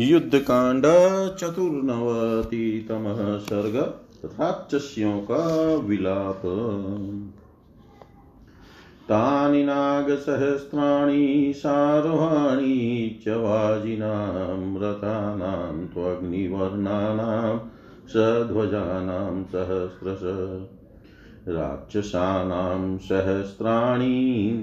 युद्धकांड चतुर्नवतितमः सर्ग राक्षस्यों का विलाप। तानि नागसहस्राणि सारोहाणि च वाजिनां, रथानां, त्वग्निवर्णानां, सध्वजानां सहस्रश। राक्षसानां सहस्राणि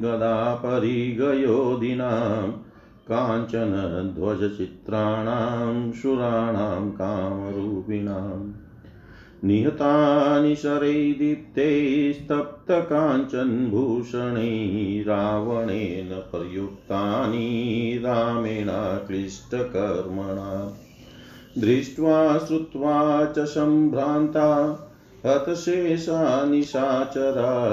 गदापरिगयोधिनां काञ्चनध्वजचित्राणां शूराणां कामरूपिणाम् निहतानि शरैदीप्ते स्तप्तकाञ्चनभूषणै रावणेन प्रयुक्तानि, रामेण क्लिष्टकर्मणा। दृष्ट्वा, श्रुत्वा च सम्भ्रान्ता हतशेषा निशाचरा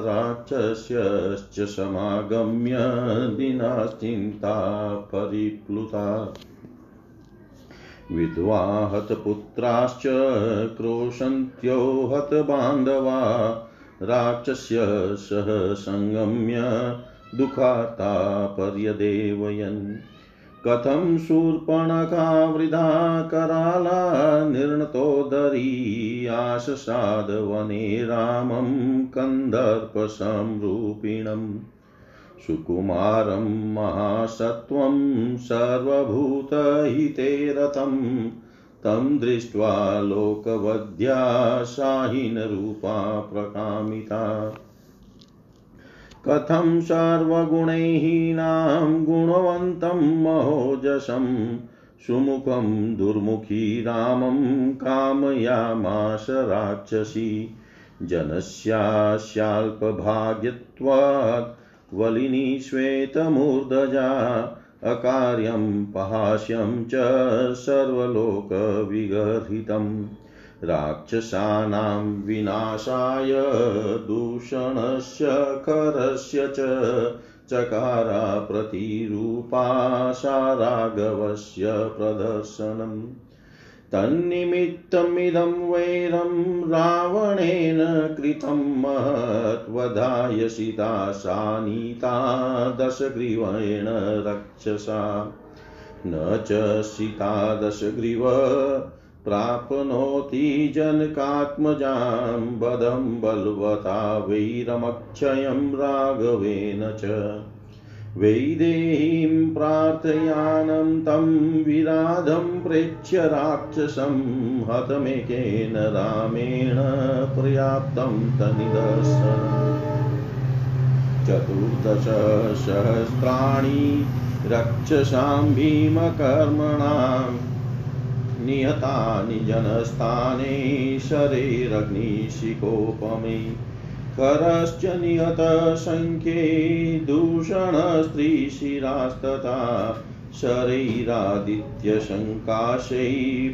राक्षस्यश्च समागम्य दिनाश्चिन्ता परिप्लुता। विधवा हतपुत्राश्च क्रोशन्त्यो हतबान्धवा राक्षस्य सह सङ्गम्य दुःखार्ता पर्यदेवयन् कथं शूर्पणखा वृथा कराला निर्णतोदरी आशसादवने रामं कन्दर्पसंरूपिणम् सुकुमारं महासत्त्वं सर्वभूतहिते रतं तं दृष्ट्वा लोकवध्या शाहिनरूपा प्रकामिता। कथं सर्वगुणैहीनां गुणवन्तं महोजसं सुमुखं दुर्मुखी रामं कामयामाश राक्षसी जनस्यास्याल्पभाग्यत्वात् वलिनी श्वेतमूर्धजा अकार्यं पहास्यं च सर्वलोकविगर्हितम् राक्षसानां विनाशाय दूषणस्य खरस्य च चकारा प्रतिरूपा सा राघवस्य प्रदर्शनम् तन्निमित्तमिदं वैरं रावणेन कृतं महत्वधाय सीता सानीता दशग्रीवेण रक्षसा। न च सीता दशग्रीव प्राप्नोति जनकात्मजां वदं बलवता वैरमक्षयं राघवेन च। वैदेहीं प्रार्थयानं तं विराधं प्रेक्ष्य राक्षसं हतमेकेन रामेण पर्याप्तं तनिदर्शनम् चतुर्दशसहस्राणि रक्षसां भीमकर्मणां नियतानि जनस्थाने शरैरग्निशिकोपमे। करश्च नियतसङ्ख्ये दूषणस्त्रीशिरास्तथा शरैरादित्यशङ्काशै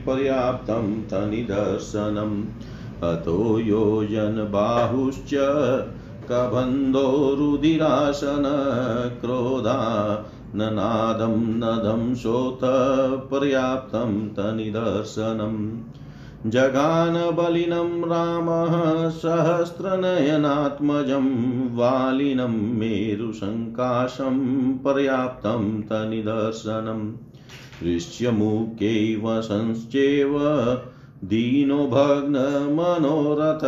पर्याप्तं तनिदर्शनम्। अतो योजनबाहुश्च कबन्धो रुदिरासन क्रोधा ननादं नदं शोत पर्याप्तं तनिदर्शनम् जगानबलिनं रामः सहस्रनयनात्मजं वालिनं मेरुसङ्काशं पर्याप्तं तनिदर्शनम् दृश्यमुख्यैव संश्चेव, दीनो भग्नमनोरथ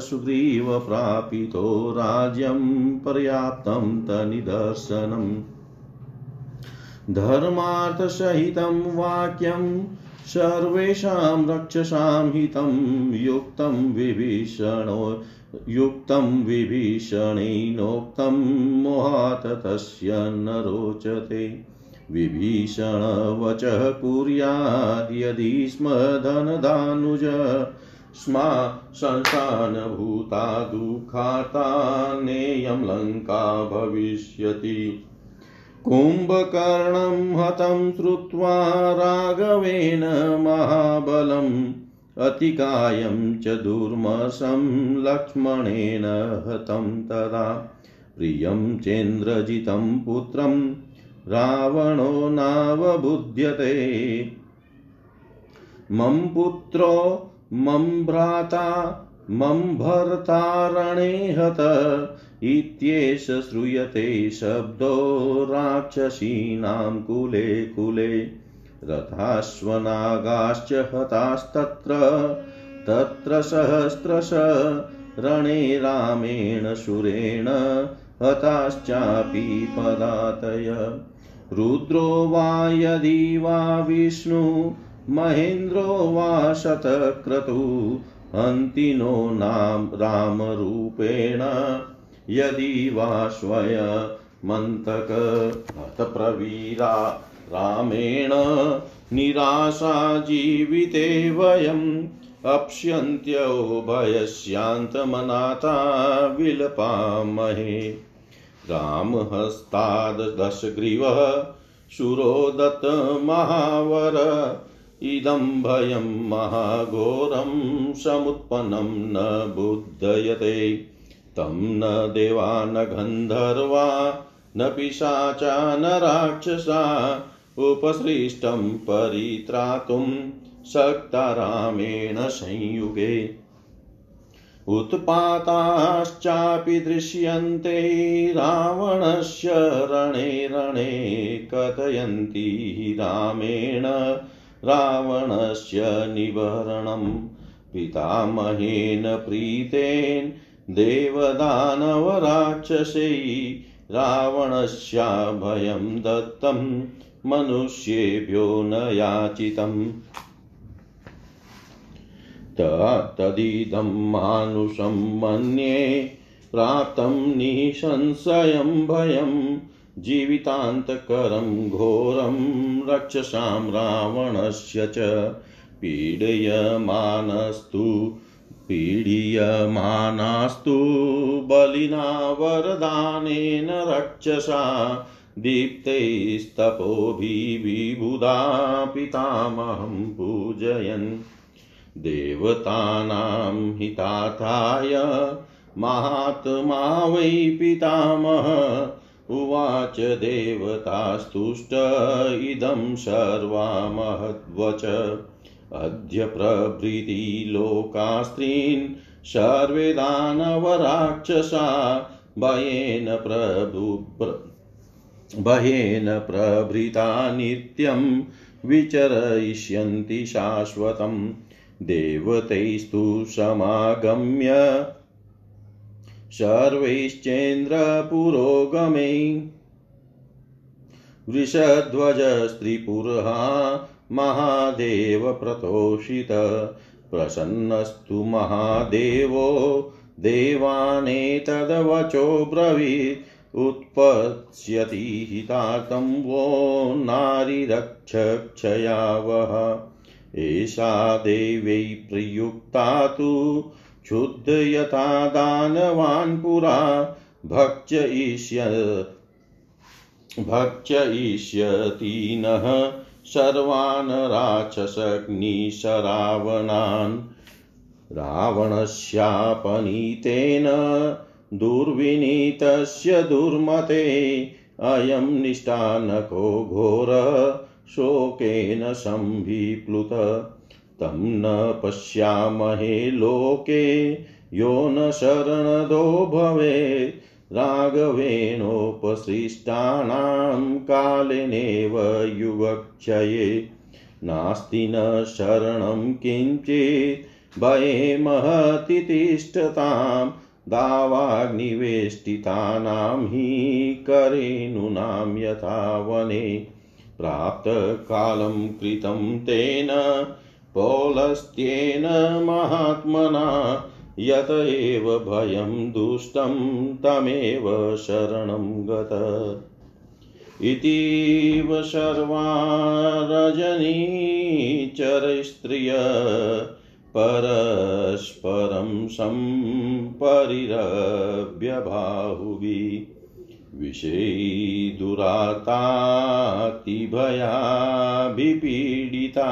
सुग्रीवप्रापितो राज्यं पर्याप्तं तनिदर्शनम्। धर्मार्थसहितं वाक्यं सर्वेषां रक्षसां हितं युक्तं विभीषणो युक्तं विभीषणेनोक्तं मोहात् तस्य न रोचते विभीषणवचः कुर्याद् यदि स्म धनदानुज स्मा संस्थानभूता दुःखाता नेयं लङ्का भविष्यति। कुम्भकर्णं हतं श्रुत्वा राघवेन महाबलम् अतिकायं च दुर्मसं लक्ष्मणेन हतं तदा। प्रियं चेन्द्रजितं पुत्रं, रावणो नावबुध्यते। मम पुत्रो, मम भ्राता, मम भर्तारणे हत इत्येष श्रूयते शब्दो राक्षसीनां कुले कुले। रथाश्वनागाश्च हतास्तत्र, तत्र सहस्रश रणे रामेण सुरेण हताश्चापि पदातय रुद्रो वा यदि वा विष्णु, महेन्द्रो वा शतक्रतु हन्तिनो नाम रामरूपेण। यदि वा स्वयमन्तकहतप्रवीरा रामेण निराशा जीविते वयम् अप्स्यन्त्यो भयस्यान्तमनाता विलपामहे। रामहस्तादशग्रीवः दत्तमहावर इदं भयं महाघोरं समुत्पन्नं न बुद्धयते। तं न देवा न गन्धर्वा, न पिशाचा न राक्षसा, उपसृष्टं परित्रातुं सक्ता रामेण संयुगे। उत्पाताश्चापि दृश्यन्ते, रावणस्य रणे रणे कथयन्ति रामेण, रावणस्य निवरणं पितामहेन प्रीतेन देवदानवराक्षसै रावणस्याभयं दत्तं, मनुष्येभ्यो न याचितम्। तदिदं मानुषं मन्ये, प्राप्तं निसंशयं भयं, जीवितान्तकरं घोरं रक्षसां रावणस्य च पीडयमानस्तु पीड्यमानास्तु बलिना वरदानेन रक्षसा दीप्तैस्तपोभिविबुधा पितामहं पूजयन्। देवतानां हितार्थाय महात्मा वै पितामह उवाच देवतास्तुष्ट इदं सर्वामहद्वच। अद्य प्रभृति लोकास्त्रीन् सर्वे दानवराक्षसा भयेन प्रभु भयेन प्रभृता नित्यं विचरयिष्यन्ति शाश्वतम् देवतैस्तु समागम्य सर्वैश्चेन्द्रपुरोगमे। वृषध्वजस्त्रिपुरहा महादेवप्रतोषित प्रसन्नस्तु महादेवो देवानेतद्वचो ब्रवीत्। उत्पत्स्यति हितार्थं वो नारीरक्षक्षया वः एषा देव्यै प्रयुक्ता तु क्षुद्ध यथा दानवान् पुरा। भक्षयिष्य भक्षयिष्यति नः। सर्वान् राक्षसग्निशरावणान् रावणस्यापनीतेन दुर्विनीतस्य दुर्मते अयं निष्ठानको घोरः शोकेन संविप्लुत तं न पश्यामहे लोके, यो न शरणदो भवेत्। राघवेणोपसृष्टानां कालेनेव युगक्षये। नास्ति न शरणं किञ्चित्, भये महति तिष्ठतां, दावाग्निवेष्टितानां हि करेणुनां यथा वने प्राप्तकालं कृतं तेन, पौलस्त्येन महात्मना यत एव भयं दुष्टं तमेव शरणं गत। इतीव सर्वा रजनीचरस्त्रिय परस्परं सम्परिरभ्यबाहुभिः विषयीदुरातातिभयाभिपीडिता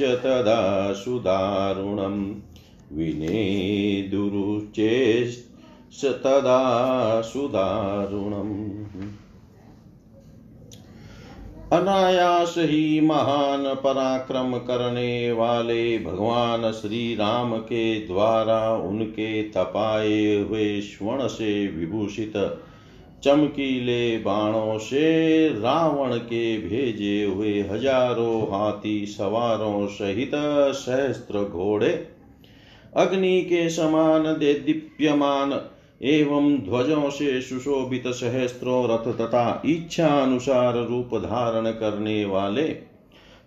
विनेदुरुचेश्च तदा सुदारुणम् विनेदुरुचेश्च सुदारुणम् अनायास ही महान पराक्रम करने वाले भगवान श्री राम के द्वारा उनके तपाए हुए स्वर्ण से विभूषित चमकीले बाणों से रावण के भेजे हुए हज़ारों हाथी सवारों सहित सहस्त्र घोड़े, अग्नि के समान दे दीप्यमान एवं ध्वजों से सुशोभित सहस्त्रों रथ तथा इच्छा अनुसार रूप धारण करने वाले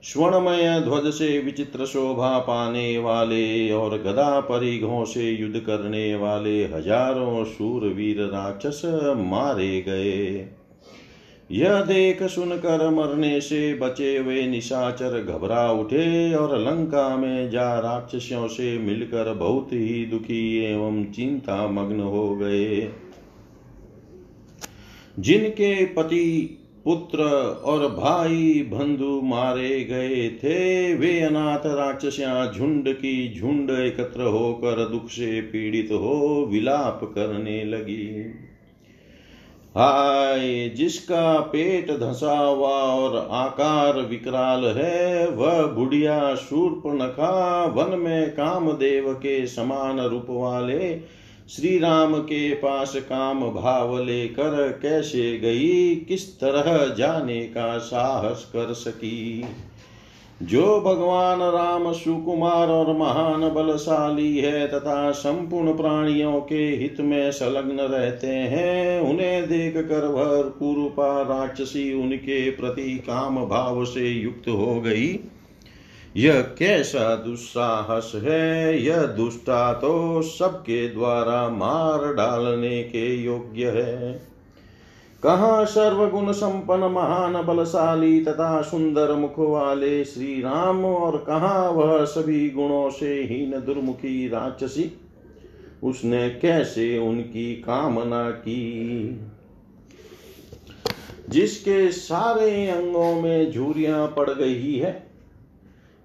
स्वर्णमय ध्वज से विचित्र शोभा पाने वाले और गदा परिघों से युद्ध करने वाले हज़ारों शूरवीर राक्षस मारे गए। यह देख सुनकर मरने से बचे हुए निशाचर घबरा उठे और लंका में जा राक्षसियों से मिलकर बहुत ही दुखी एवं चिंता मग्न हो गए। जिनके पति पुत्र और भाई बंधु मारे गए थे। वे अनाथ राक्षसियाँ झुंड की झुंड एकत्र होकर दुख से पीड़ित हो विलाप करने लगी। हाय, जिसका पेट धसा हुआ और आकार विकराल है, वह बुढ़िया शूर्पणखा वन में कामदेव के समान रूप वाले श्री राम के पास काम भाव लेकर कैसे गई? किस तरह जाने का साहस कर सकी? जो भगवान राम सुकुमार और महान बलशाली है तथा संपूर्ण प्राणियों के हित में संलग्न रहते हैं, उन्हें देख कर वह कुरूपा राक्षसी उनके प्रति काम भाव से युक्त हो गई। यह कैसा दुस्साहस है, यह दुष्टा तो सबके द्वारा मार डालने के योग्य है। कहा सर्वगुण संपन्न, महान, बलशाली तथा सुंदर मुख वाले श्री राम और कहा वह सभी गुणों से हीन दुर्मुखी राक्षसी, उसने कैसे उनकी कामना की? जिसके सारे अंगों में झूरियाँ पड़ गई है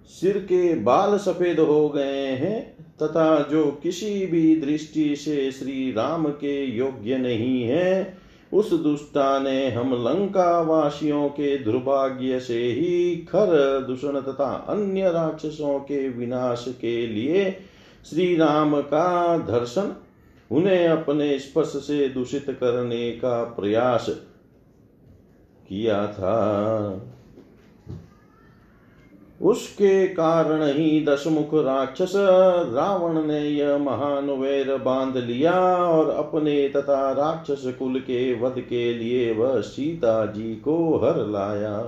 सिर के बाल सफ़ेद हो गए हैं, तथा जो किसी भी दृष्टि से श्री राम के योग्य नहीं है, उस दुष्टा ने हम लंका वासियों के दुर्भाग्य से ही खर दूषण तथा अन्य राक्षसों के विनाश के लिए श्री राम का दर्शन, उन्हें अपने स्पर्श से दूषित करने का प्रयास किया था। उसके कारण ही दशमुख राक्षस रावण ने यह महान वैर बाँध लिया और अपने तथा राक्षस कुल के वध के लिए वह सीता जी को हर लाया।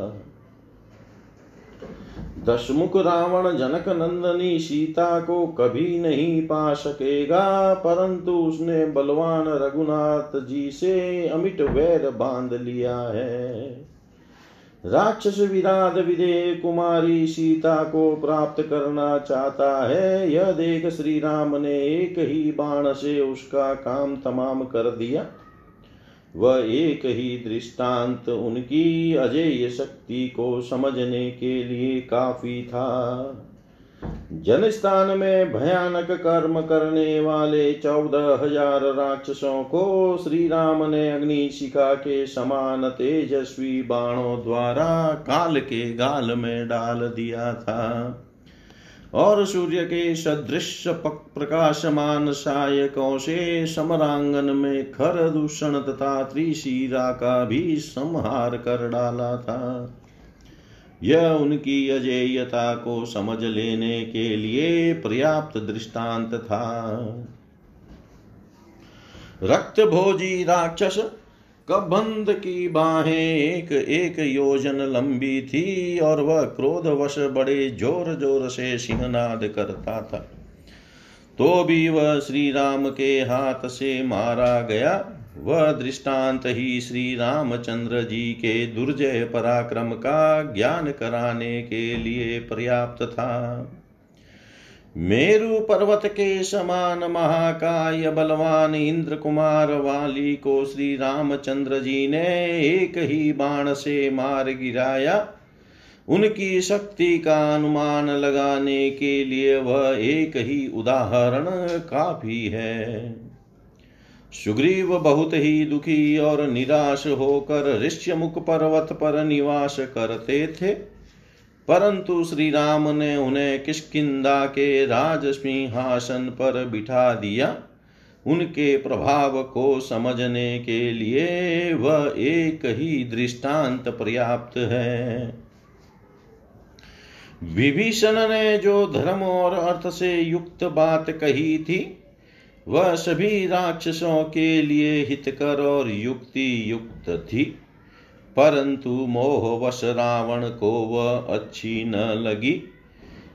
दशमुख रावण जनक नंदनी सीता को कभी नहीं पा सकेगा, परंतु उसने बलवान रघुनाथ जी से अमिट वैर बाँध लिया है। राक्षस विराध विदे कुमारी सीता को प्राप्त करना चाहता है। यह देख श्री राम ने एक ही बाण से उसका काम तमाम कर दिया। वह एक ही दृष्टांत उनकी अजय शक्ति को समझने के लिए काफ़ी था। जनस्थान में भयानक कर्म करने वाले चौदह हज़ार राक्षसों को श्री राम ने अग्नि शिखा के समान तेजस्वी बाणों द्वारा काल के गाल में डाल दिया था। और सूर्य के सदृश प्रकाशमान सायकों से समरांगन में खर दूषण तथा त्रिशीरा का भी संहार कर डाला था। यह उनकी अजेयता को समझ लेने के लिए पर्याप्त दृष्टांत था। रक्त भोजी राक्षस, कबंध की बाहें एक एक योजन लंबी थी और वह क्रोधवश बड़े ज़ोर ज़ोर से सिंहनाद करता था। तो भी वह श्री राम के हाथ से मारा गया। वह दृष्टांत ही श्री रामचंद्र जी के दुर्जय पराक्रम का ज्ञान कराने के लिए पर्याप्त था। मेरु पर्वत के समान महाकाय बलवान इंद्र कुमार वाली को श्री रामचंद्र जी ने एक ही बाण से मार गिराया। उनकी शक्ति का अनुमान लगाने के लिए वह एक ही उदाहरण काफ़ी है। सुग्रीव बहुत ही दुखी और निराश होकर ऋष्यमुख पर्वत पर निवास करते थे। परंतु श्री राम ने उन्हें किसकिदा के राज सिंहासन पर बिठा दिया। उनके प्रभाव को समझने के लिए वह एक ही दृष्टांत पर्याप्त है। विभीषण ने जो धर्म और अर्थ से युक्त बात कही थी वह सभी राक्षसों के लिए हितकर और युक्ति युक्त थी। परंतु मोहवश रावण को वह अच्छी न लगी।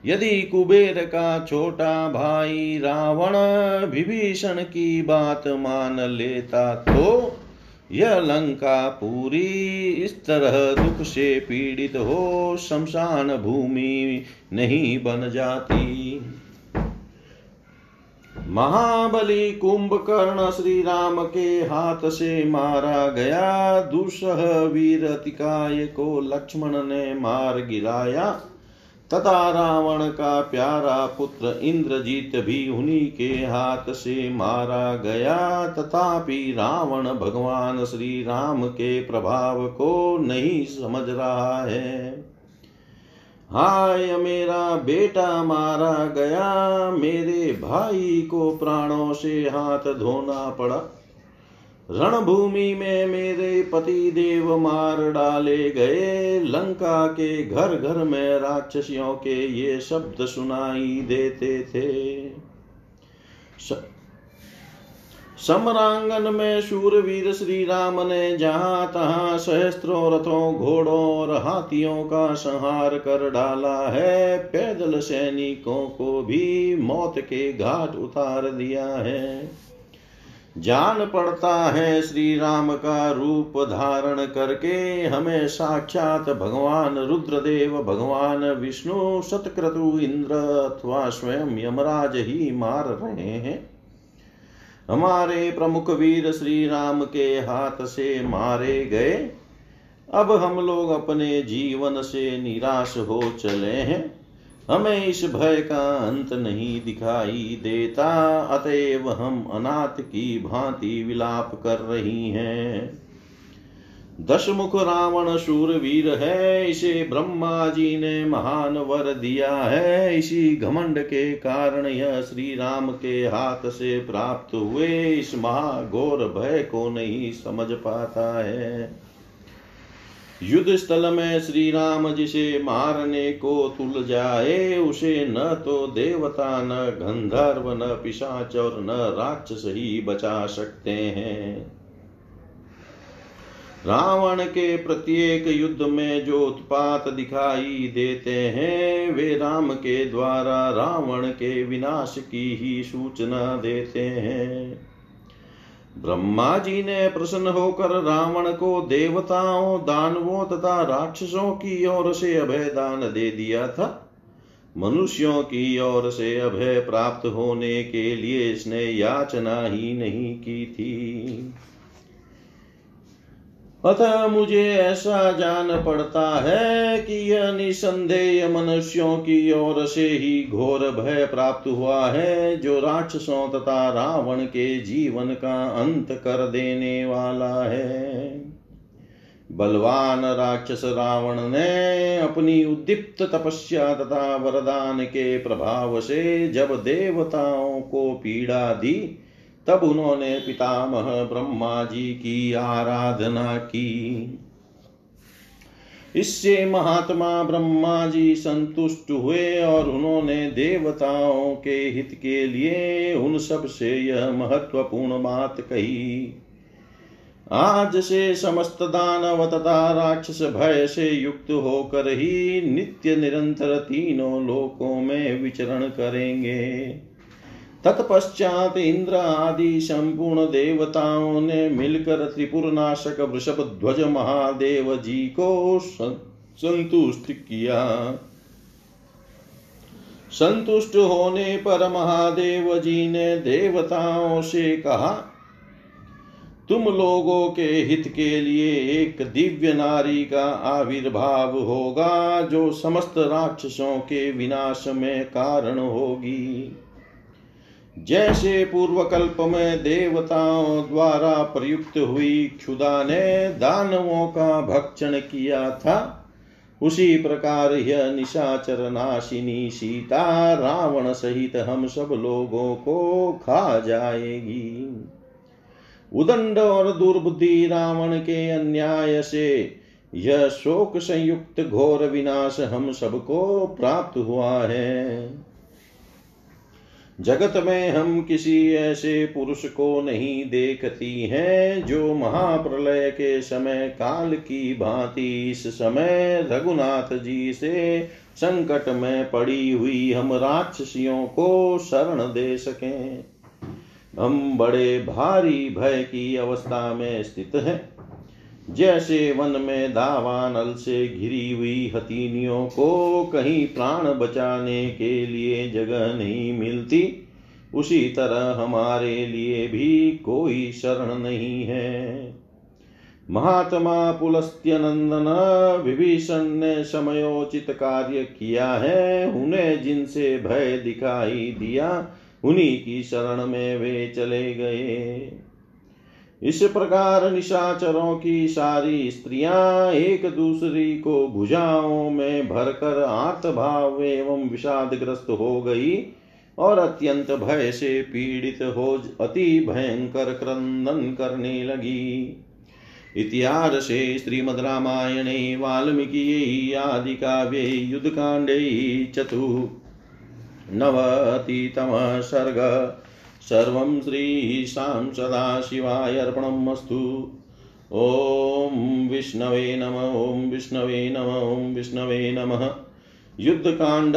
यदि कुबेर का छोटा भाई रावण विभीषण की बात मान लेता तो यह लंका पूरी इस तरह दुख से पीड़ित हो, शमशान भूमि नहीं बन जाती। महाबली कुंभकर्ण श्री राम के हाथ से मारा गया दुसह वीर अतिकाय को लक्ष्मण ने मार गिराया। तथा रावण का प्यारा पुत्र इंद्रजीत भी उन्हीं के हाथ से मारा गया। तथापि रावण भगवान श्री राम के प्रभाव को नहीं समझ रहा है। हाय मेरा बेटा मारा गया, मेरे भाई को प्राणों से हाथ धोना पड़ा। रणभूमि में मेरे पति देव मार डाले गए, लंका के घर घर में राक्षसियों के ये शब्द सुनाई देते थे। समरांगन में शूरवीर श्री राम ने जहाँ तहां सहस्त्रों रथों, घोड़ों और हाथियों का संहार कर डाला है। पैदल सैनिकों को भी मौत के घाट उतार दिया है। जान पड़ता है श्री राम का रूप धारण करके। हमें साक्षात भगवान रुद्रदेव, भगवान विष्णु सतक्रतु इंद्र अथवा स्वयं यमराज ही मार रहे हैं। हमारे प्रमुख वीर श्री राम के हाथ से मारे गए। अब हम लोग अपने जीवन से निराश हो चले हैं। हमें इस भय का अंत नहीं दिखाई देता, अतएव हम अनाथ की भांति विलाप कर रही हैं। दशमुख रावण शूरवीर है, इसे ब्रह्मा जी ने महान वर दिया है। इसी घमंड के कारण यह श्री राम के हाथ से प्राप्त हुए। इस महाघोर भय को नहीं समझ पाता है। युद्ध स्थल में श्री राम जिसे मारने को तुल जाए, उसे न तो देवता, न गंधर्व, न पिशाच और न राक्षस ही बचा सकते हैं। रावण के प्रत्येक युद्ध में जो उत्पात दिखाई देते हैं, वे राम के द्वारा रावण के विनाश की ही सूचना देते हैं। ब्रह्मा जी ने प्रसन्न होकर रावण को देवताओं, दानवों तथा राक्षसों की ओर से अभय दान दे दिया था। मनुष्यों की ओर से अभय प्राप्त होने के लिए इसने याचना ही नहीं की थी। अतः मुझे ऐसा जान पड़ता है कि यह निसंदेह मनुष्यों की ओर से ही घोर भय प्राप्त हुआ है, जो राक्षसों तथा रावण के जीवन का अंत कर देने वाला है। बलवान राक्षस रावण ने अपनी उद्दीप्त तपस्या तथा वरदान के प्रभाव से जब देवताओं को पीड़ा दी तब उन्होंने पितामह ब्रह्मा जी की आराधना की। इससे महात्मा ब्रह्मा जी संतुष्ट हुए और उन्होंने देवताओं के हित के लिए उन सबसे यह महत्वपूर्ण बात कही। आज से समस्त दानव तथा राक्षस भय से युक्त होकर ही नित्य निरंतर तीनों लोकों में विचरण करेंगे। तत्पश्चात इंद्र आदि संपूर्ण देवताओं ने मिलकर त्रिपुर नाशक वृषभ ध्वज महादेव जी को संतुष्ट किया। संतुष्ट होने पर महादेव जी ने देवताओं से कहा, तुम लोगों के हित के लिए एक दिव्य नारी का आविर्भाव होगा, जो समस्त राक्षसों के विनाश में कारण होगी। जैसे पूर्व कल्प में देवताओं द्वारा प्रयुक्त हुई क्षुदा ने दानवों का भक्षण किया था, उसी प्रकार यह निशाचर नाशिनी सीता रावण सहित हम सब लोगों को खा जाएगी। उदंड और दुर्बुद्धि रावण के अन्याय से यह शोक संयुक्त घोर विनाश हम सबको प्राप्त हुआ है। जगत में हम किसी ऐसे पुरुष को नहीं देखती हैं जो महाप्रलय के समय काल की भांति इस समय रघुनाथ जी से संकट में पड़ी हुई हम राक्षसियों को शरण दे सकें। हम बड़े भारी भय की अवस्था में स्थित हैं। जैसे वन में दावानल से घिरी हुई हथीनियों को कहीं प्राण बचाने के लिए जगह नहीं मिलती, उसी तरह हमारे लिए भी कोई शरण नहीं है। महात्मा पुलस्त्य नंदन विभीषण ने समयोचित कार्य किया है, उन्हें जिनसे भय दिखाई दिया, उन्हीं की शरण में वे चले गए। इस प्रकार निशाचरों की सारी स्त्रियाँ एक दूसरी को भुजाओं में भरकर आर्तभाव एवं विषादग्रस्त हो गई और अत्यंत भय से पीड़ित हो अति भयंकर क्रंदन करने लगी। इतिहासे वाल्मीकि आदि आदिकाव्ये, युद्धकाण्डे, चतु नवतितमः सर्ग सर्वं श्रीशां सदाशिवाय अर्पणमस्तु। ॐ विष्णवे नम, ॐ विष्णवे नम, ॐ विष्णवे नमः। युद्धकाण्ड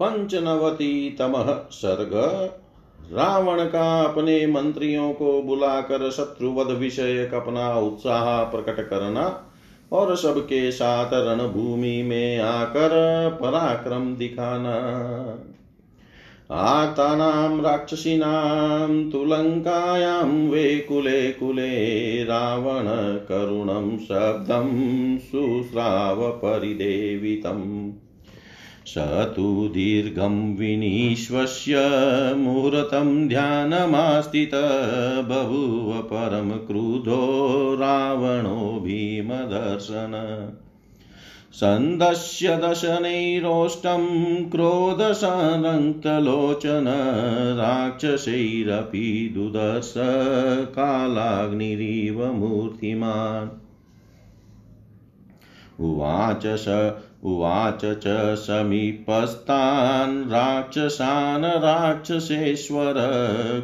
पंचनवतितमः सर्ग। रावण का अपने मंत्रियों को बुलाकर शत्रुवध विषय अपना उत्साह प्रकट करना और सबके साथ रणभूमि में आकर पराक्रम दिखाना। आतानां राक्षसीनां तु वे कुले कुले रावणकरुणं शब्दं शुश्रावपरिदेवितम् स तु दीर्घं विनीश्वस्य मुहूर्तं ध्यानमास्थित बभूव परं क्रुधो रावणो भीमदर्शन। सन्दस्य दशनैरोष्टं क्रोधसरङ्कलोचन राक्षसैरपि दुदर्श कालाग्निरिव मूर्तिमान्। उवाच स, उवाच च समीपस्तान् राक्षसान् राक्षसेश्वर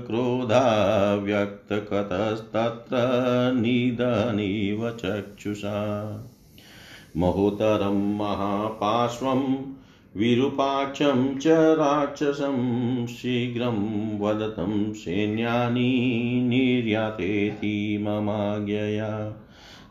क्रोधाव्यक्तकतस्तत्र निधनीव चक्षुषा महोत्तरं महापार्श्वं विरूपाक्षं च राक्षसं शीघ्रं वदतं सैन्यानि निर्यातेति ममाज्ञया।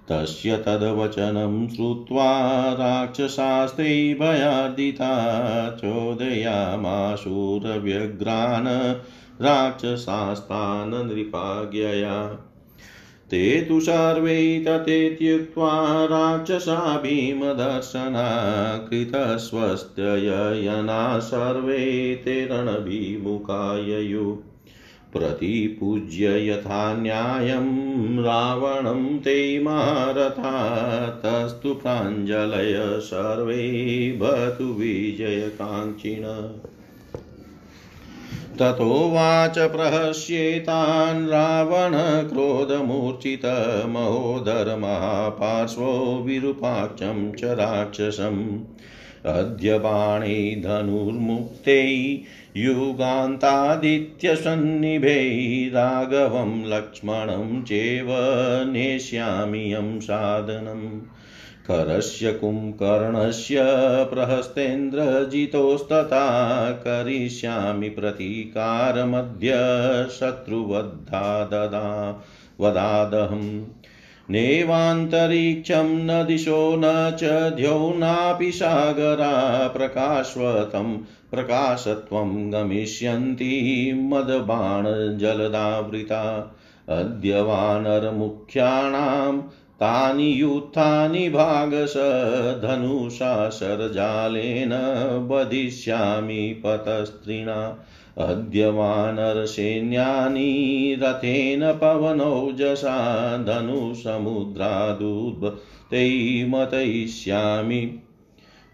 तस्य तद्वचनं श्रुत्वा राक्षसास्ते भयार्दिता चोदयामाशूरव्यग्रान् राक्षसास्तान् नृपाज्ञया। ते तु सर्वे तथेत्युक्त्वा राक्षसा भीमदर्शना कृतस्वस्त्ययना सर्वे ते रणभिमुखाययु। प्रतिपूज्य यथा न्यायं रावणं ते महारथा तस्तु प्राञ्जलय सर्वे भतु विजयकाङ्क्षिण। ततोवाच प्रहस्येतान् रावण क्रोधमूर्छितमहोदरमहापार्श्वो विरूपाक्षं च राक्षसम्। अद्य बाणे धनुर्मुक्ते युगान्तादित्यसन्निभे राघवं लक्ष्मणं चेव नेष्यामि यं साधनम्। करस्य कुम्कर्णस्य प्रहस्तेन्द्रजितोस्तथा करिष्यामि प्रतीकारमद्य शत्रुवद्धा वदादहम्। नेवान्तरिक्षं न दिशो न च द्यौ नापि सागरा प्रकाशवतं प्रकाशत्वं गमिष्यन्ति मदबाणजलदावृता। अद्य वानरमुख्याणां तानि युत्थानि भागश, धनुषा शरजालेन वधिष्यामि पतस्त्रिणा। अद्य वानरसैन्यानि रथेन पवनौजसा धनुसमुद्रादुद्भतै मतयिष्यामि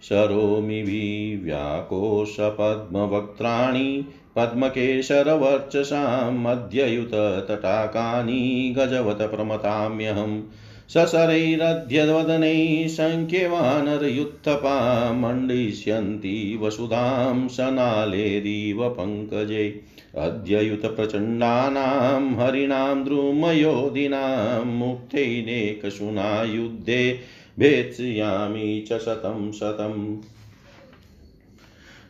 शरोमि व्याकोशपद्मवक्त्राणि पद्मकेशरवर्चसाम् मध्ययुततटाकानि, गजवत प्रमताम्यहम्। सशरैरध्यवदनैः सङ्ख्यवानरयुत्थपा मण्डिष्यन्ति वसुधां सनालेरिव पङ्कजे। अद्ययुतप्रचण्डानां हरिणां द्रुमयोधिनां मुक्तैनेकशुना युद्धे भेत्स्यामि च शतं शतम्।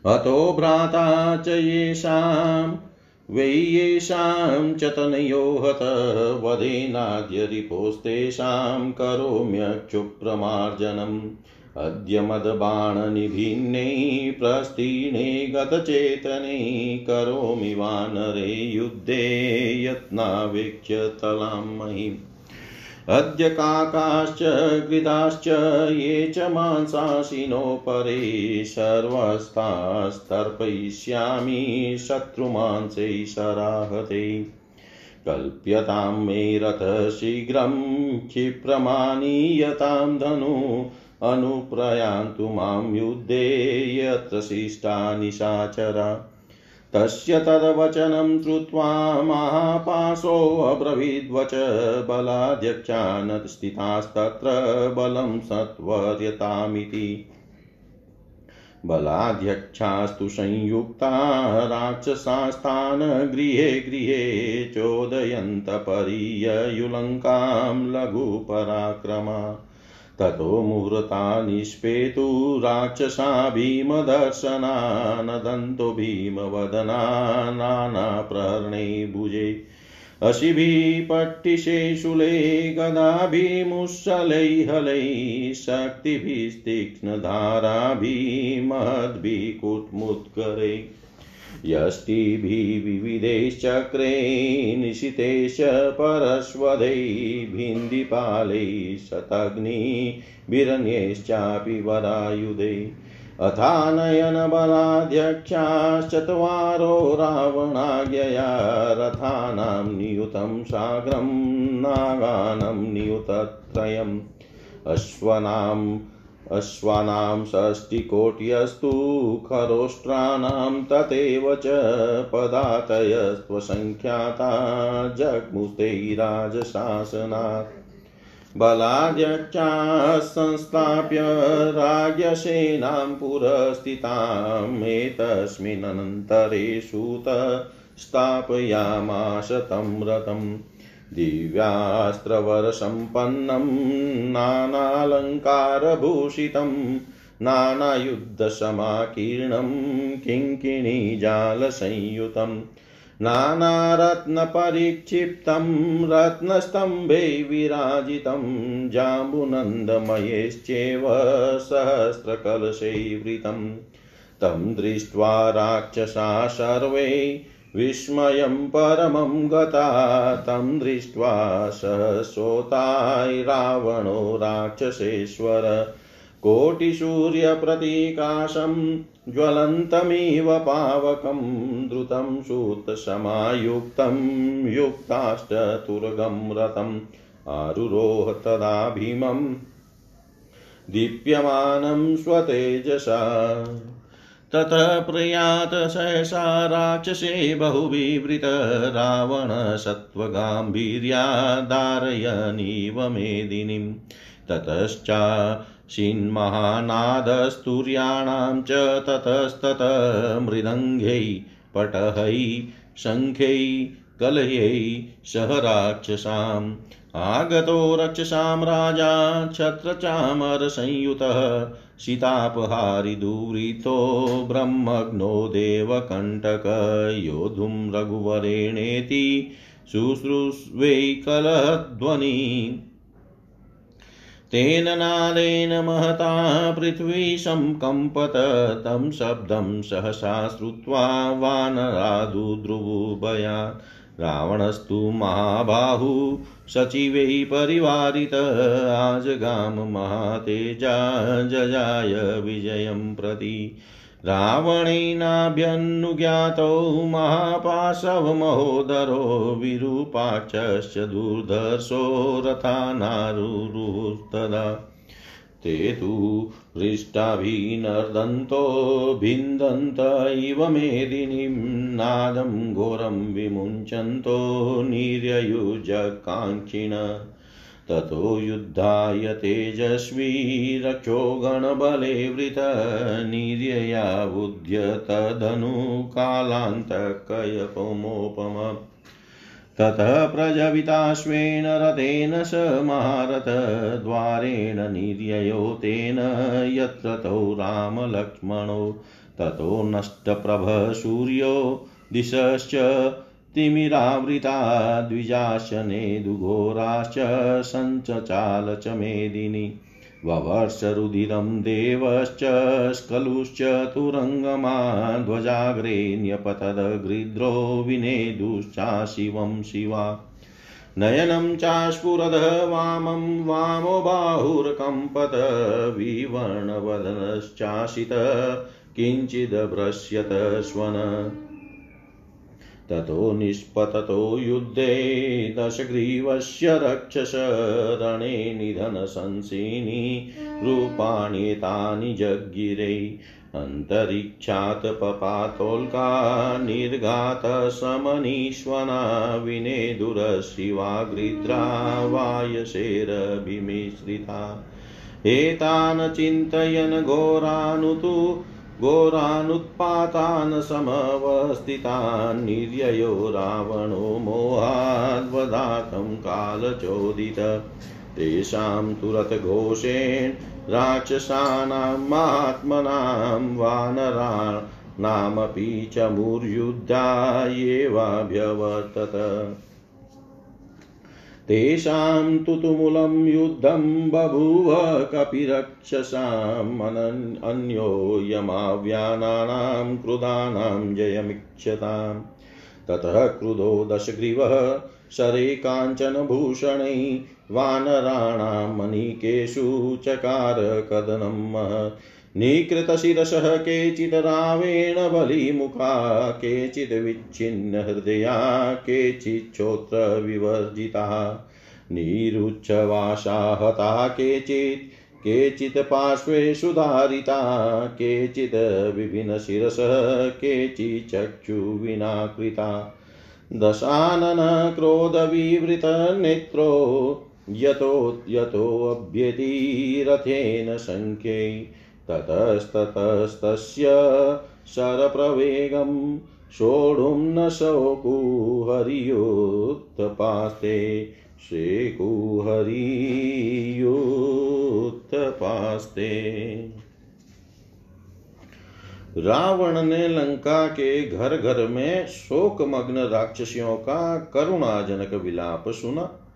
अतो भ्राता च येषां वै येषां च तनयो हत वदेनाद्य रिपोस्तेषां करोम्यक्षुप्रमार्जनम्। अद्य मदबाणनिभिन्नै प्रस्तीणे गतचेतने करोमि वानरे युद्धे यत्नावेक्ष्य तलां महिम् अद्य काकाश्च, गृदाश्च, ये च मांसाशिनोपरे सर्वस्तास्तर्पयिष्यामि शत्रुमांसै सराहते कल्प्यतां मे रथशीघ्रं क्षिप्रमानीयतां धनु, अनुप्रयान्तु माँ युद्धे यत्र शिष्टा निशाचरा तस्य तद्वचनं श्रुत्वा महापाशोऽब्रवीद्वच बलाध्यक्षान् स्थितास्तत्र बलं सत्वर्यतामिति। बलाध्यक्षास्तु संयुक्ता राक्षसास्तान् गृहे गृहे चोदयन्तपरीययुलङ्कां लघुपराक्रमा। ततो मुहूर्ता निष्पेतु राक्षसा भीमदर्शनानदन्तो भीमवदना नानाप्रहरणे भुजे। अशिभिः पट्टिशे शूले गदाभिमुशलैः हलैः शक्तिभिस्तीक्ष्णधाराभिः महद्भिः कुट्मुत्करे यष्टिभिः विविधैश्चक्रे निशितेश परश्वधै भिन्दिपालैः शतग्निभिरन्यैश्चापि वरायुधे अथानयनबलाध्यक्षाश्चत्वारो रावणाज्ञया रथानां नियुतं साग्रं नागानं नियुतत्रयम्। अश्वनाम् अश्वानां षष्टिकोट्यस्तु खरोष्ट्राणां तथैव च पदातयस्त्वसङ्ख्याता जग्मुस्ते राजशासनात्। बलाध्यक्षाः संस्थाप्य राज्यसेनां सूत स्थापयामास तं रथम् दिव्यास्त्रवरसम्पन्नं नानालङ्कारभूषितं नानायुद्धसमाकीर्णं किङ्किणीजालसंयुतं नानारत्नपरिक्षिप्तं रत्नस्तम्भे विराजितं जाम्बुनन्दमयेश्चैव सहस्रकलशैवृतं तं दृष्ट्वा राक्षसा सर्वे विस्मयं परमं गता, तं दृष्ट्वा सहसोताय रावणो राक्षसेश्वर। कोटिसूर्यप्रतीकाशं ज्वलन्तमिव पावकं, द्रुतं सूतसमायुक्तं, युक्ताष्टतुर्गं रथम् आरुरोह तदा भीमं दीप्यमानं स्वतेजसा। ततः प्रयात सहसा राक्षसे बहुविवृत रावणसत्त्वगाम्भीर्यादारयनीव मेदिनीं। ततश्चाशिन्महानादस्तुर्याणां च ततस्तत मृदङ्गै पटहै, शङ्खै कलयै सह राक्षसाम्। आगतो रक्षसां राजा छत्रचामरसंयुतः सीतापहारिदुवृतो ब्रह्मग्नो देवकण्टक योद्धुं रघुवरेणेति शुश्रूष्वैकलध्वनि तेन नादेन महता पृथ्वी संकम्पत, तं शब्दं सहसा श्रुत्वा वानरादुद्रुवुभयात् रावणस्तु महाबाहु सचिवैः परिवारित। आजगाम महातेजा जजाय विजयं प्रति। रावणेनाभ्यनुज्ञातो महापाशवमहोदरो विरूपाक्षश्च दुर्धर्षो रथानारुरुस्तदा ते तु हृष्टाभिनर्दन्तो भिन्दन्त इव मेदिनीं नादं घोरं विमुञ्चन्तो निर्ययुजकाङ्क्षिण। ततो युद्धाय तेजस्वी रक्षो गणबले वृतनिर्यया बुध्य तदनुकालान्तकयपमोपम ततः प्रजविताश्वेन रथेन स महारथद्वारेण निर्ययो तेन यत्र तौ रामलक्ष्मणो। ततो नष्टप्रभः सूर्यो दिशश्च तिमिरावृता द्विजाशनेदुघोराश्च सञ्चचाल च मेदिनी। ववर्षरुधिरं देवश्च स्कलुश्च तुरङ्गमा ध्वजाग्रे न्यपतदगृद्रो विनेदुश्चाशिवं शिवा। नयनं चास्फुरद वामं वामो बाहुर्कम्पत विवर्णवदनश्चाशित किञ्चिदभ्रश्यत स्वन् ततो निष्पततो युद्धे दशग्रीवस्य रक्षस रणे निधनशंसिनी रूपाण्येतानि जगिरे अन्तरिक्षात् पपातोल्का निर्घातशमनीष्वना विनेदुरशिवागृद्रा वायसेरभिमिश्रिता। एतान् चिन्तयन् घोरानुतु घोरानुत्पातान् समवस्थितान् निर्ययो रावणो मोहाद्वदातं कालचोदित। तेषां तुरतघोषेण राक्षसानामात्मनां वानराणामपि च मूर्युद्धायेवाभ्यवर्तत तेषां तु तुमुलं युद्धं बभूव कपिरक्षसाम् अन्योयमाव्यानानां क्रुधानां जयमिक्षताम् ततः क्रुधो दशग्रीवः शरे काञ्चनभूषणै वानराणामनीकेषु चकार कदनं निकृतशिरसः केचित् रावेण बलिमुखा केचित् विच्छिन्नहृदया केचिच्छोत्र विवर्जिता निरुच्छवासा हता केचित् केचित् पार्श्वे सुधारिता केचित् विभिन्नशिरसः केचिच्चक्षुविनाकृता दशानन क्रोधविवृतनेत्रो यतो यतोऽभ्यतिरथेन सङ्ख्यै ततस्ततस्तस्य शरप्रवेगं सोढुं न शोकुहरियुत्पास्ते शेकुहरियुत्पास्ते रावण ने लंका के घर घर में शोकमग्न राक्षसियों का करुणाजनक विलाप सुना।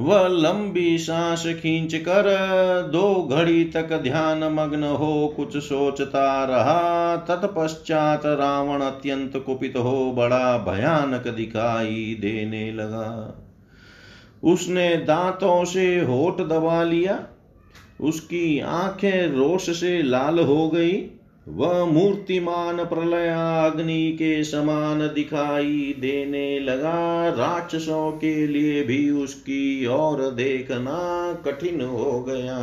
वह लंबी सांस खींच कर, दो घड़ी तक ध्यान मग्न हो, कुछ सोचता रहा। तत्पश्चात रावण अत्यंत कुपित हो, बड़ा भयानक दिखाई देने लगा। उसने दांतों से होठ दबा लिया, उसकी आँखें रोष से लाल हो गई। वह मूर्तिमान प्रलय अग्नि के समान दिखाई देने लगा। राक्षसों के लिए भी उसकी ओर देखना कठिन हो गया।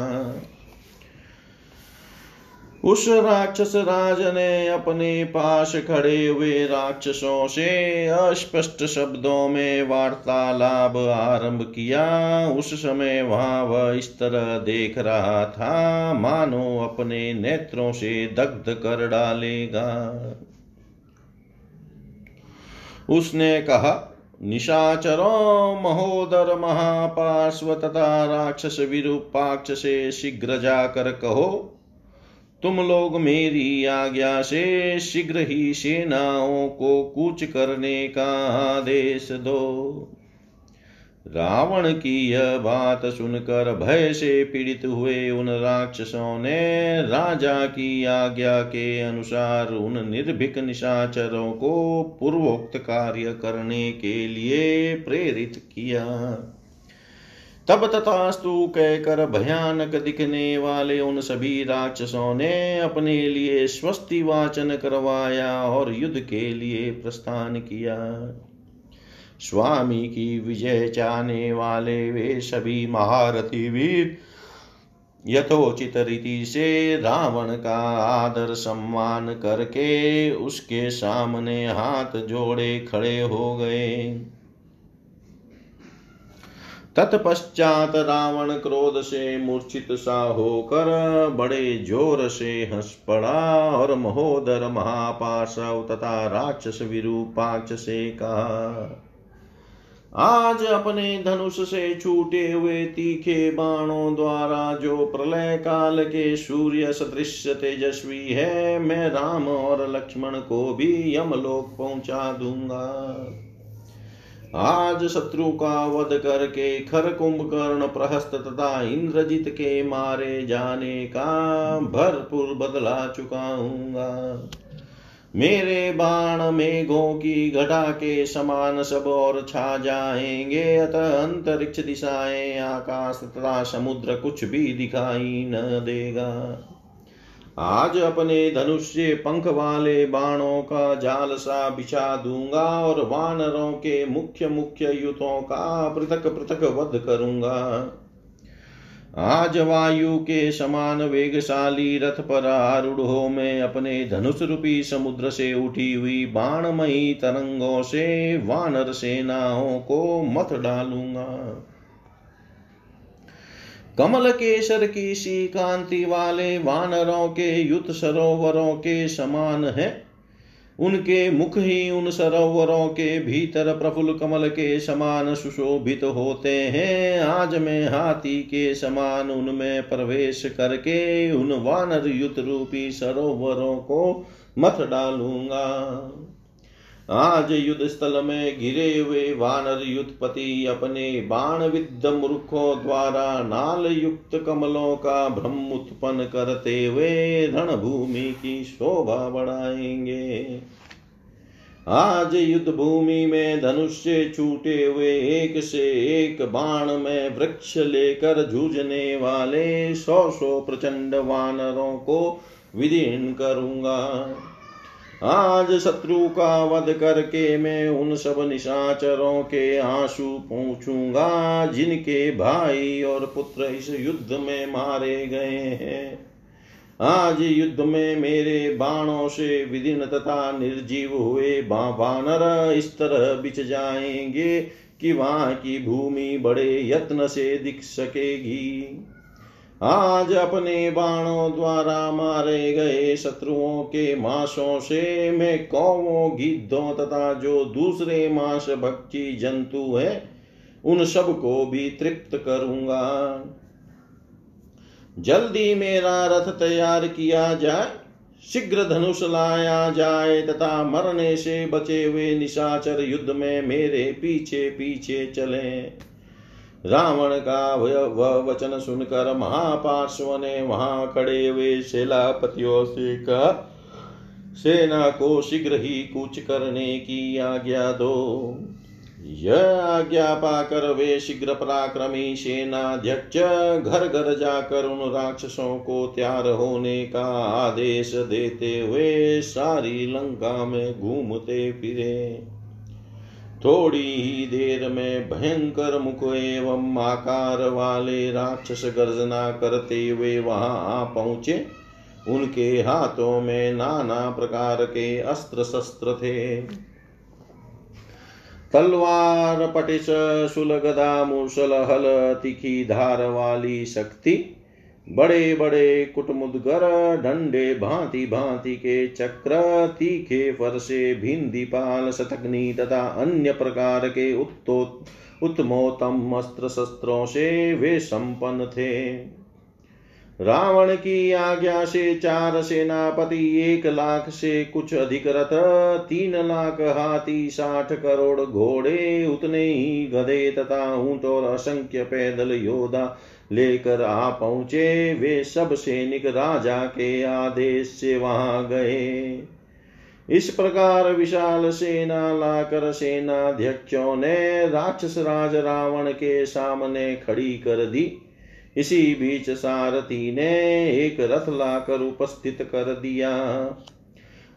उस राक्षस राज ने अपने पास खड़े हुए राक्षसों से अस्पष्ट शब्दों में वार्तालाप आरंभ किया। उस समय वहाँ वह इस तरह देख रहा था, मानो अपने नेत्रों से दग्ध कर डालेगा। उसने कहा, निशाचरों, महोदर महापार्श्व तथा राक्षस विरूपाक्ष से शीघ्र जाकर कहो तुम लोग मेरी आज्ञा से शीघ्र ही सेनाओं को कूच करने का आदेश दो। रावण की यह बात सुनकर भय से पीड़ित हुए उन राक्षसों ने राजा की आज्ञा के अनुसार उन निर्भीक निशाचरों को पूर्वोक्त कार्य करने के लिए प्रेरित किया। तब तथास्तु कहकर भयानक दिखने वाले उन सभी राक्षसों ने अपने लिए स्वस्ति वाचन करवाया और युद्ध के लिए प्रस्थान किया। स्वामी की विजय चाहने वाले वे सभी महारथी वीर यथोचित रीति से रावण का आदर सम्मान करके उसके सामने हाथ जोड़े खड़े हो गए। तत्पश्चात रावण क्रोध से मूर्छित सा होकर बड़े ज़ोर से हंस पड़ा और महोदर महापाशव तथा राक्षस विरूपाक्ष से कहा, आज अपने धनुष से छूटे हुए तीखे बाणों द्वारा जो प्रलय काल के सूर्य सदृश तेजस्वी है, मैं राम और लक्ष्मण को भी यमलोक पहुँचा दूँगा। आज शत्रु का वध करके खर कुंभकर्ण प्रहस्त तथा इंद्रजित के मारे जाने का भरपूर बदला चुकाऊँगा। मेरे बाण मेघों की घटा के समान सब और छा जाएँगे, अतः अंतरिक्ष दिशाएँ आकाश तथा समुद्र कुछ भी दिखाई न देगा। आज अपने धनुष से पंख वाले बाणों का जाल सा बिछा दूँगा और वानरों के मुख्य मुख्य युतों का पृथक पृथक वध करूँगा। आज वायु के समान वेगशाली रथ पर आरूढ़ हो मैं अपने धनुष रूपी समुद्र से उठी हुई बाणमयी तरंगों से वानर सेनाओं को मत डालूँगा। कमल केसर की सी कांति वाले वानरों के युत सरोवरों के समान है। उनके मुख ही उन सरोवरों के भीतर प्रफुल्ल कमल के समान सुशोभित होते हैं। आज मैं हाथी के समान उनमें प्रवेश करके उन वानर युत रूपी सरोवरों को मत डालूँगा। आज युद्ध स्थल में घिरे हुए वानर युद्धपति अपने बाण विद्ध मूर्खों द्वारा नाल युक्त कमलों का भ्रम उत्पन्न करते हुए रणभूमि की शोभा बढ़ाएँगे। आज युद्ध भूमि में धनुष से छूटे हुए एक से एक बाण में वृक्ष लेकर जूझने वाले सौ सौ प्रचंड वानरों को विदीर्ण करूँगा। आज शत्रु का वध करके मैं उन सब निशाचरों के आँसू पहुंचूँगा जिनके भाई और पुत्र इस युद्ध में मारे गए हैं। आज युद्ध में मेरे बाणों से विधिन तथा निर्जीव हुए बानर इस तरह बिछ जाएँगे कि वहाँ की भूमि बड़े यत्न से दिख सकेगी। आज अपने बाणों द्वारा मारे गए शत्रुओं के मांसों से मैं कौवों, गिद्धों तथा जो दूसरे मांस भक्षी जंतु है, उन सबको भी तृप्त करूँगा। जल्दी मेरा रथ तैयार किया जाए, शीघ्र धनुष लाया जाए तथा मरने से बचे हुए निशाचर युद्ध में मेरे पीछे पीछे चलें। रावण का वह वचन सुनकर महापार्श्व ने वहाँ खड़े हुए सेनापतियों से कहा, सेना को शीघ्र ही कूच करने की आज्ञा दो। यह आज्ञा पाकर वे शीघ्र पराक्रमी सेनाध्यक्ष घर घर जाकर उन राक्षसों को तैयार होने का आदेश देते हुए सारी लंका में घूमते फिरे। थोड़ी ही देर में भयंकर मुख एवं आकार वाले राक्षस गर्जना करते हुए वहाँ आ पहुँचे। उनके हाथों में नाना प्रकार के अस्त्र शस्त्र थे। तलवार, पटिश, सुलगदा मूसल हल तिखी, धार वाली शक्ति बड़े बड़े कुटमुदगर डंडे भांति भांति के चक्र तीखे फरसे भिंदीपाल शतग्नि तथा अन्य प्रकार के उत्तो, उत्तमोत्तम अस्त्र शस्त्रों से वे संपन्न थे। रावण की आज्ञा से चार सेनापति एक लाख से कुछ अधिक रथ, तीन लाख हाथी, साठ करोड़ घोड़े, उतने ही गधे तथा ऊँट और असंख्य पैदल योद्धा लेकर आ पहुँचे, वे सब सैनिक राजा के आदेश से वहाँ गए। इस प्रकार विशाल सेना लाकर सेनाध्यक्षों ने राक्षस राज रावण के सामने खड़ी कर दी। इसी बीच सारथी ने एक रथ लाकर उपस्थित कर दिया।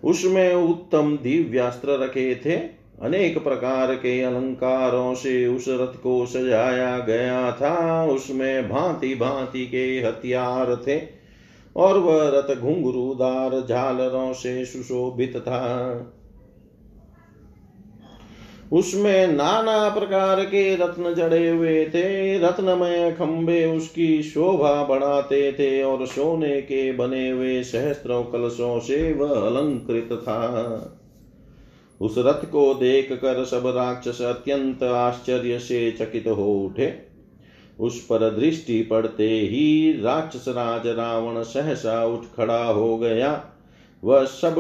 उसमें उत्तम दिव्यास्त्र रखे थे। अनेक प्रकार के अलंकारों से उस रथ को सजाया गया था। उसमें भांति भांति के हथियार थे और वह रथ घुंघरूदार झालरों से सुशोभित था। उसमें नाना प्रकार के रत्न जड़े हुए थे। रत्नमय खंबे उसकी शोभा बढ़ाते थे और सोने के बने हुए सहस्त्रों कलशों से वह अलंकृत था। उस रथ को देख कर सब राक्षस अत्यंत आश्चर्य से चकित हो उठे। उस पर दृष्टि पड़ते ही राक्षस राज रावण सहसा उठ खड़ा हो गया। वह सब,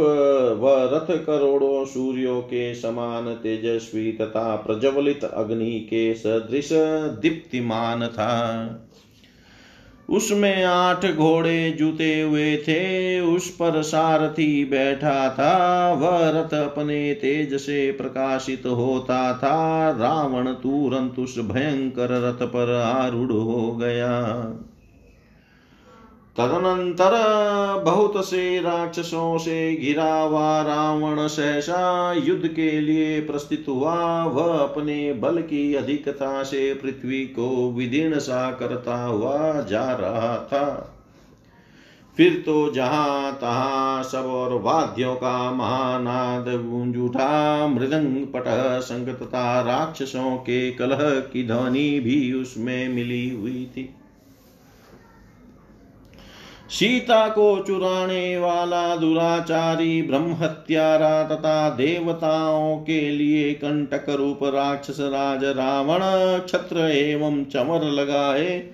वह रथ करोड़ों सूर्यों के समान तेजस्वी तथा प्रज्वलित अग्नि के सदृश दीप्तिमान था। उसमें आठ घोड़े जुते हुए थे, उस पर सारथी बैठा था, वह रथ अपने तेज से प्रकाशित होता था, रावण तुरंत उस भयंकर रथ पर आरूढ़ हो गया। तदनंतर बहुत से राक्षसों से घिरा हुआ रावण सहसा युद्ध के लिए प्रस्तुत हुआ। वह अपने बल की अधिकता से पृथ्वी को विदीर्ण सा करता हुआ जा रहा था। फिर तो जहाँ तहां सब और वाद्यों का महानाद गूंज उठा। मृदंग पट संग तथा राक्षसों के कलह की ध्वनि भी उसमें मिली हुई थी। सीता को चुराने वाला दुराचारी ब्रह्म हत्यारा तथा देवताओं के लिए कंटक रूप राक्षस राज रावण छत्र एवं चमर लगाए।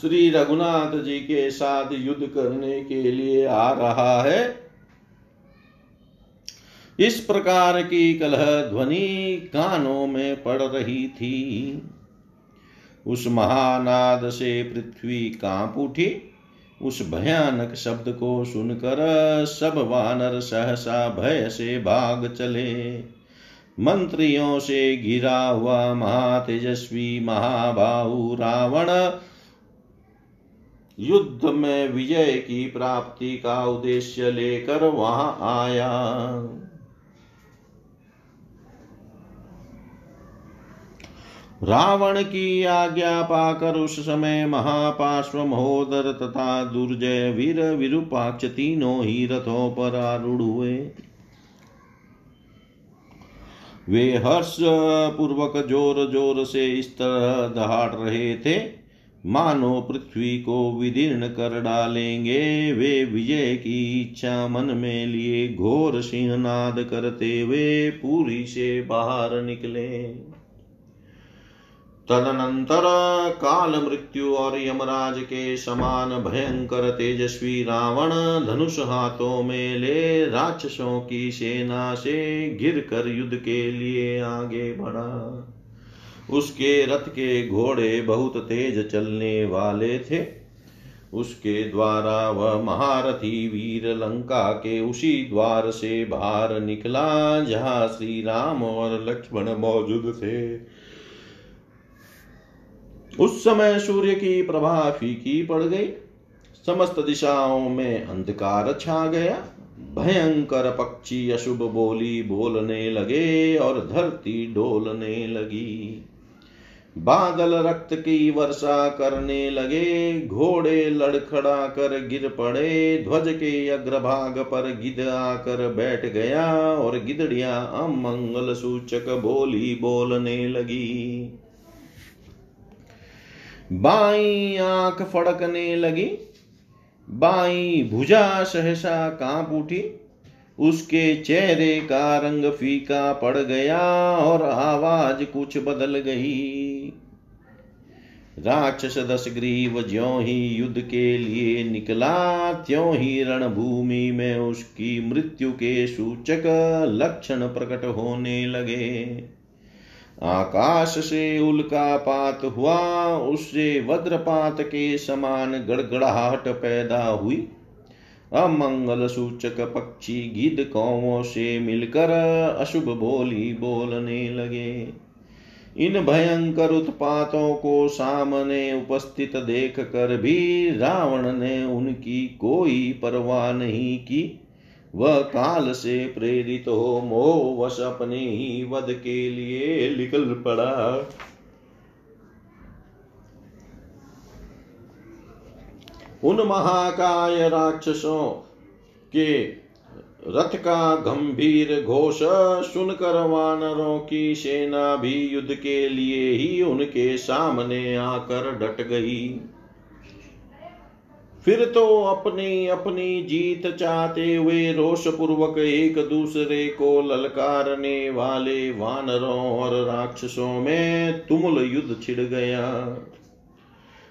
श्री रघुनाथ जी के साथ युद्ध करने के लिए आ रहा है। इस प्रकार की कलह ध्वनि कानों में पड़ रही थी। उस महानाद से पृथ्वी काँप उठी। उस भयानक शब्द को सुनकर सब वानर सहसा भय से भाग चले। मंत्रियों से घिरा हुआ महातेजस्वी महाबाहु रावण युद्ध में विजय की प्राप्ति का उद्देश्य लेकर वहाँ आया। रावण की आज्ञा पाकर उस समय महापार्श्व महोदर तथा दुर्जय वीर विरूपाक्ष तीनों ही रथों पर आरूढ़ हुए। वे हर्ष पूर्वक ज़ोर ज़ोर से इस तरह दहाड़ रहे थे, मानो पृथ्वी को विदीर्ण कर डालेंगे। वे विजय की इच्छा मन में लिए घोर सिंहनाद करते हुए पूरी से बाहर निकले। तदनंतर काल मृत्यु और यमराज के समान भयंकर तेजस्वी रावण धनुष हाथों में ले राक्षसों की सेना से गिर कर युद्ध के लिए आगे बढ़ा। उसके रथ के घोड़े बहुत तेज चलने वाले थे। उसके द्वारा वह महारथी वीर लंका के उसी द्वार से बाहर निकला, जहाँ श्री राम और लक्ष्मण मौजूद थे। उस समय सूर्य की प्रभा फीकी पड़ गई। समस्त दिशाओं में अंधकार छा गया। भयंकर पक्षी अशुभ बोली बोलने लगे और धरती डोलने लगी। बादल रक्त की वर्षा करने लगे। घोड़े लड़खड़ा कर गिर पड़े। ध्वज के अग्रभाग पर गिद आकर बैठ गया और गिदड़िया अमंगल सूचक बोली बोलने लगी। बाई आँख फड़कने लगी, बाई भुजा सहसा काँप उठी, उसके चेहरे का रंग फीका पड़ गया और आवाज़ कुछ बदल गई। राक्षस दस ग्रीव ज्यो ही युद्ध के लिए निकला, त्यों ही रणभूमि में उसकी मृत्यु के सूचक लक्षण प्रकट होने लगे। आकाश से उल्कापात हुआ, उससे वज्रपात के समान गड़गड़ाहट पैदा हुई। अमंगल सूचक पक्षी गिद कौवों से मिलकर अशुभ बोली बोलने लगे। इन भयंकर उत्पातों को सामने उपस्थित देख कर भी रावण ने उनकी कोई परवाह नहीं की। वह काल से प्रेरित हो मोहवश अपने ही वध के लिए निकल पड़ा। उन महाकाय राक्षसों के रथ का गंभीर घोष सुनकर वानरों की सेना भी युद्ध के लिए ही उनके सामने आकर डट गई। फिर तो अपनी अपनी जीत चाहते हुए रोष पूर्वक एक दूसरे को ललकारने वाले वानरों और राक्षसों में तुमुल युद्ध छिड़ गया।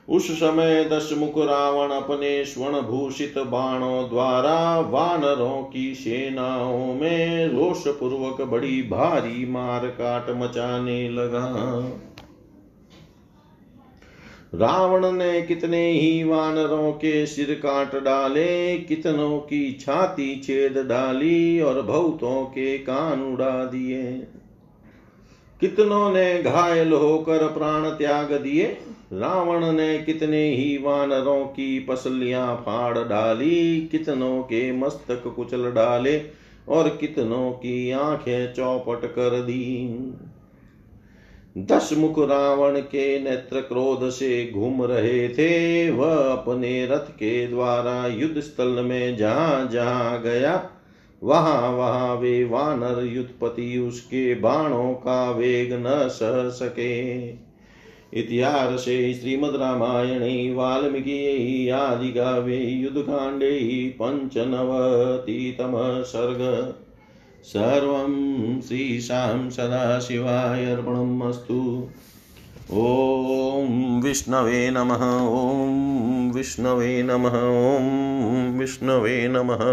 उस समय दस मुख रावण अपने स्वर्ण भूषित बाणों द्वारा वानरों की सेनाओं में रोष पूर्वक बड़ी भारी मार काट मचाने लगा। रावण ने कितने ही वानरों के सिर काट डाले, कितनों की छाती छेद डाली और बहुतों के कान उड़ा दिए। कितनों ने घायल होकर प्राण त्याग दिए, रावण ने कितने ही वानरों की पसलियाँ फाड़ डाली, कितनों के मस्तक कुचल डाले और कितनों की आँखें चौपट कर दी। दस मुख रावण के नेत्र क्रोध से घूम रहे थे। वह अपने रथ के द्वारा युद्ध स्थल में जहाँ जहाँ गया, वहाँ वहाँ वे वानर युद्धपति उसके बाणों का वेग न सह सके। इतिहासे श्रीमद्रामायणे वाल्मीकियै आदिकाव्ये युद्धकाण्डे पञ्चनवतितमः सर्ग। सर्वं श्रीशां सदाशिवाय अर्पणम् अस्तु ॐ विष्णवे नमः ॐ विष्णवे नमः ॐ विष्णवे नमः।